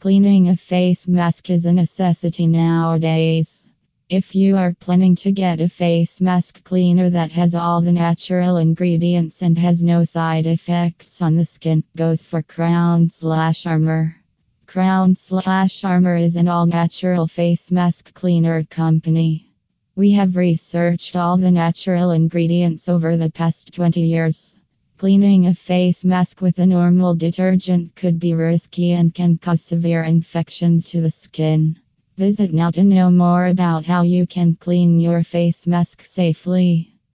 Cleaning a face mask is a necessity nowadays. If you are planning to get a face mask cleaner that has all the natural ingredients and has no side effects on the skin, goes for Crown Slash Armor. Crown Slash Armor is an all natural face mask cleaner company. We have researched all the natural ingredients over the past 20 years. Cleaning a face mask with a normal detergent could be risky and can cause severe infections to the skin. Visit now to know more about how you can clean your face mask safely.